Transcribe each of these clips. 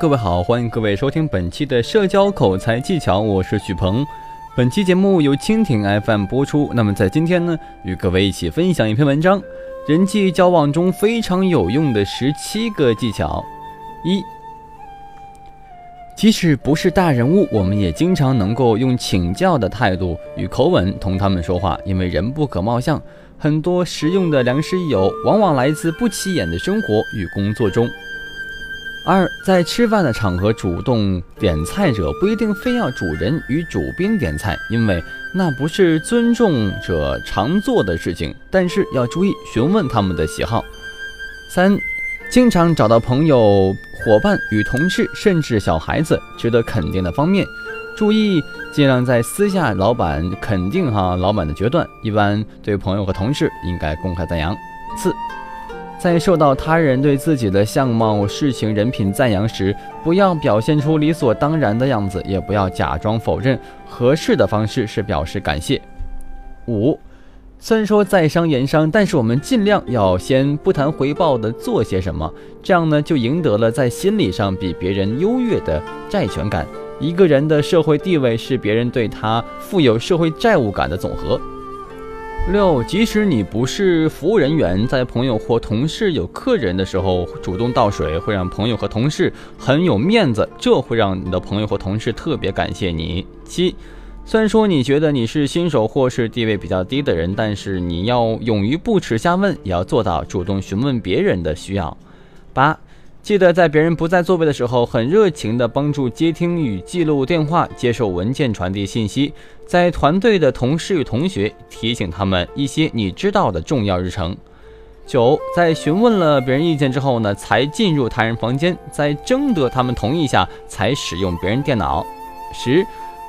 各位好，欢迎各位收听本期的社交口才技巧，我是许鹏。本期节目由蜻蜓 FM 播出。那么在今天呢，与各位一起分享一篇文章：人际交往中非常有用的十七个技巧。一，即使不是大人物，我们也经常能够用请教的态度与口吻同他们说话，因为人不可貌相。很多实用的良师益友，往往来自不起眼的生活与工作中。二，在吃饭的场合主动点菜者，不一定非要主人与主宾点菜，因为那不是尊重者常做的事情。但是要注意询问他们的喜好。三，经常找到朋友、伙伴与同事，甚至小孩子值得肯定的方面。注意，尽量在私下，老板肯定哈老板的决断。一般对朋友和同事应该公开赞扬。四，在受到他人对自己的相貌、事情、人品赞扬时，不要表现出理所当然的样子，也不要假装否认。合适的方式是表示感谢。五，虽然说在商言商，但是我们尽量要先不谈回报的做些什么，这样呢就赢得了在心理上比别人优越的债权感。一个人的社会地位是别人对他负有社会债务感的总和。六，即使你不是服务人员，在朋友或同事有客人的时候，主动倒水会让朋友和同事很有面子，这会让你的朋友或同事特别感谢你。七，虽然说你觉得你是新手或是地位比较低的人，但是你要勇于不耻下问，也要做到主动询问别人的需要。八。记得在别人不在座位的时候，很热情地帮助接听与记录电话、接受文件、传递信息。在团队的同事与同学，提醒他们一些你知道的重要日程。九，在询问了别人意见之后呢，才进入他人房间，在征得他们同意下才使用别人电脑。十，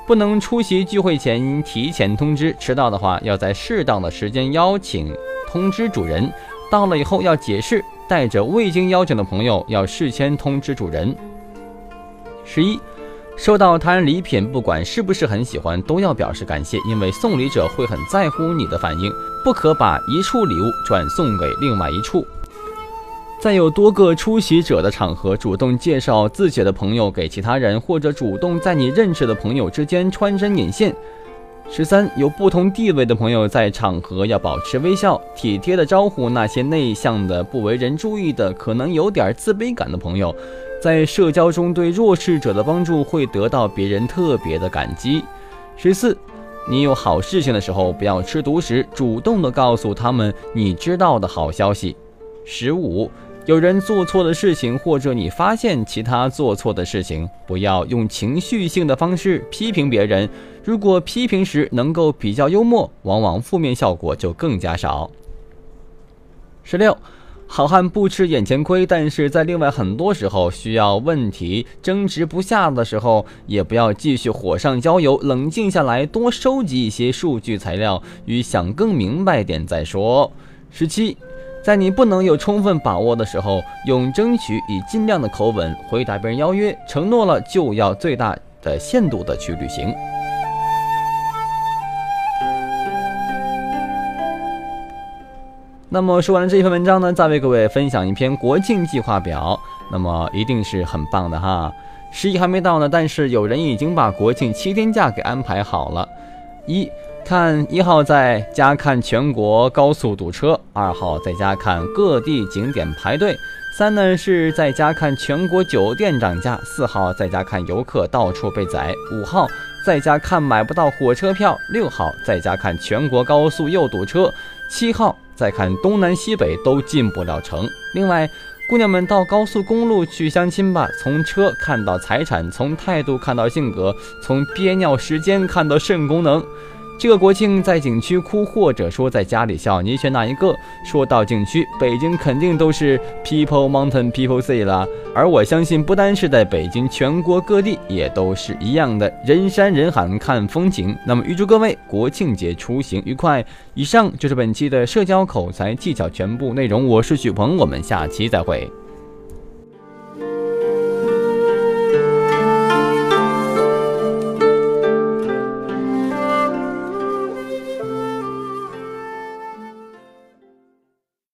不能出席聚会前提前通知，迟到的话要在适当的时间邀请通知主人，到了以后要解释。带着未经邀请的朋友，要事先通知主人。十一，收到他人礼品，不管是不是很喜欢，都要表示感谢，因为送礼者会很在乎你的反应，不可把一处礼物转送给另外一处。在有多个出席者的场合，主动介绍自己的朋友给其他人，或者主动在你认识的朋友之间穿针引线。十三，有不同地位的朋友在场合要保持微笑，体贴的招呼那些内向的、不为人注意的、可能有点自卑感的朋友。在社交中对弱势者的帮助会得到别人特别的感激。十四，你有好事情的时候不要吃独食，主动的告诉他们你知道的好消息。十五。有人做错的事情，或者你发现其他做错的事情，不要用情绪性的方式批评别人。如果批评时能够比较幽默，往往负面效果就更加少。十六，好汉不吃眼前亏，但是在另外很多时候需要问题争执不下的时候，也不要继续火上浇油，冷静下来，多收集一些数据材料，与想更明白点再说。十七。在你不能有充分把握的时候，用争取以尽量的口吻回答别人邀约，承诺了就要最大的限度的去履行。那么说完了这一篇文章呢，再为各位分享一篇国庆计划表，那么一定是很棒的哈。十一还没到呢，但是有人已经把国庆七天假给安排好了。一看一号在家看全国高速堵车，二号在家看各地景点排队，三呢是在家看全国酒店涨价，四号在家看游客到处被宰，五号在家看买不到火车票，六号在家看全国高速又堵车，七号再看东南西北都进不了城。另外，姑娘们到高速公路去相亲吧，从车看到财产，从态度看到性格，从憋尿时间看到肾功能。这个国庆在景区哭，或者说在家里笑，你选哪一个？说到景区，北京肯定都是 People Mountain People Sea 了。而我相信，不单是在北京，全国各地也都是一样的，人山人海看风景。那么，预祝各位国庆节出行愉快。以上就是本期的社交口才技巧全部内容，我是许鹏，我们下期再会。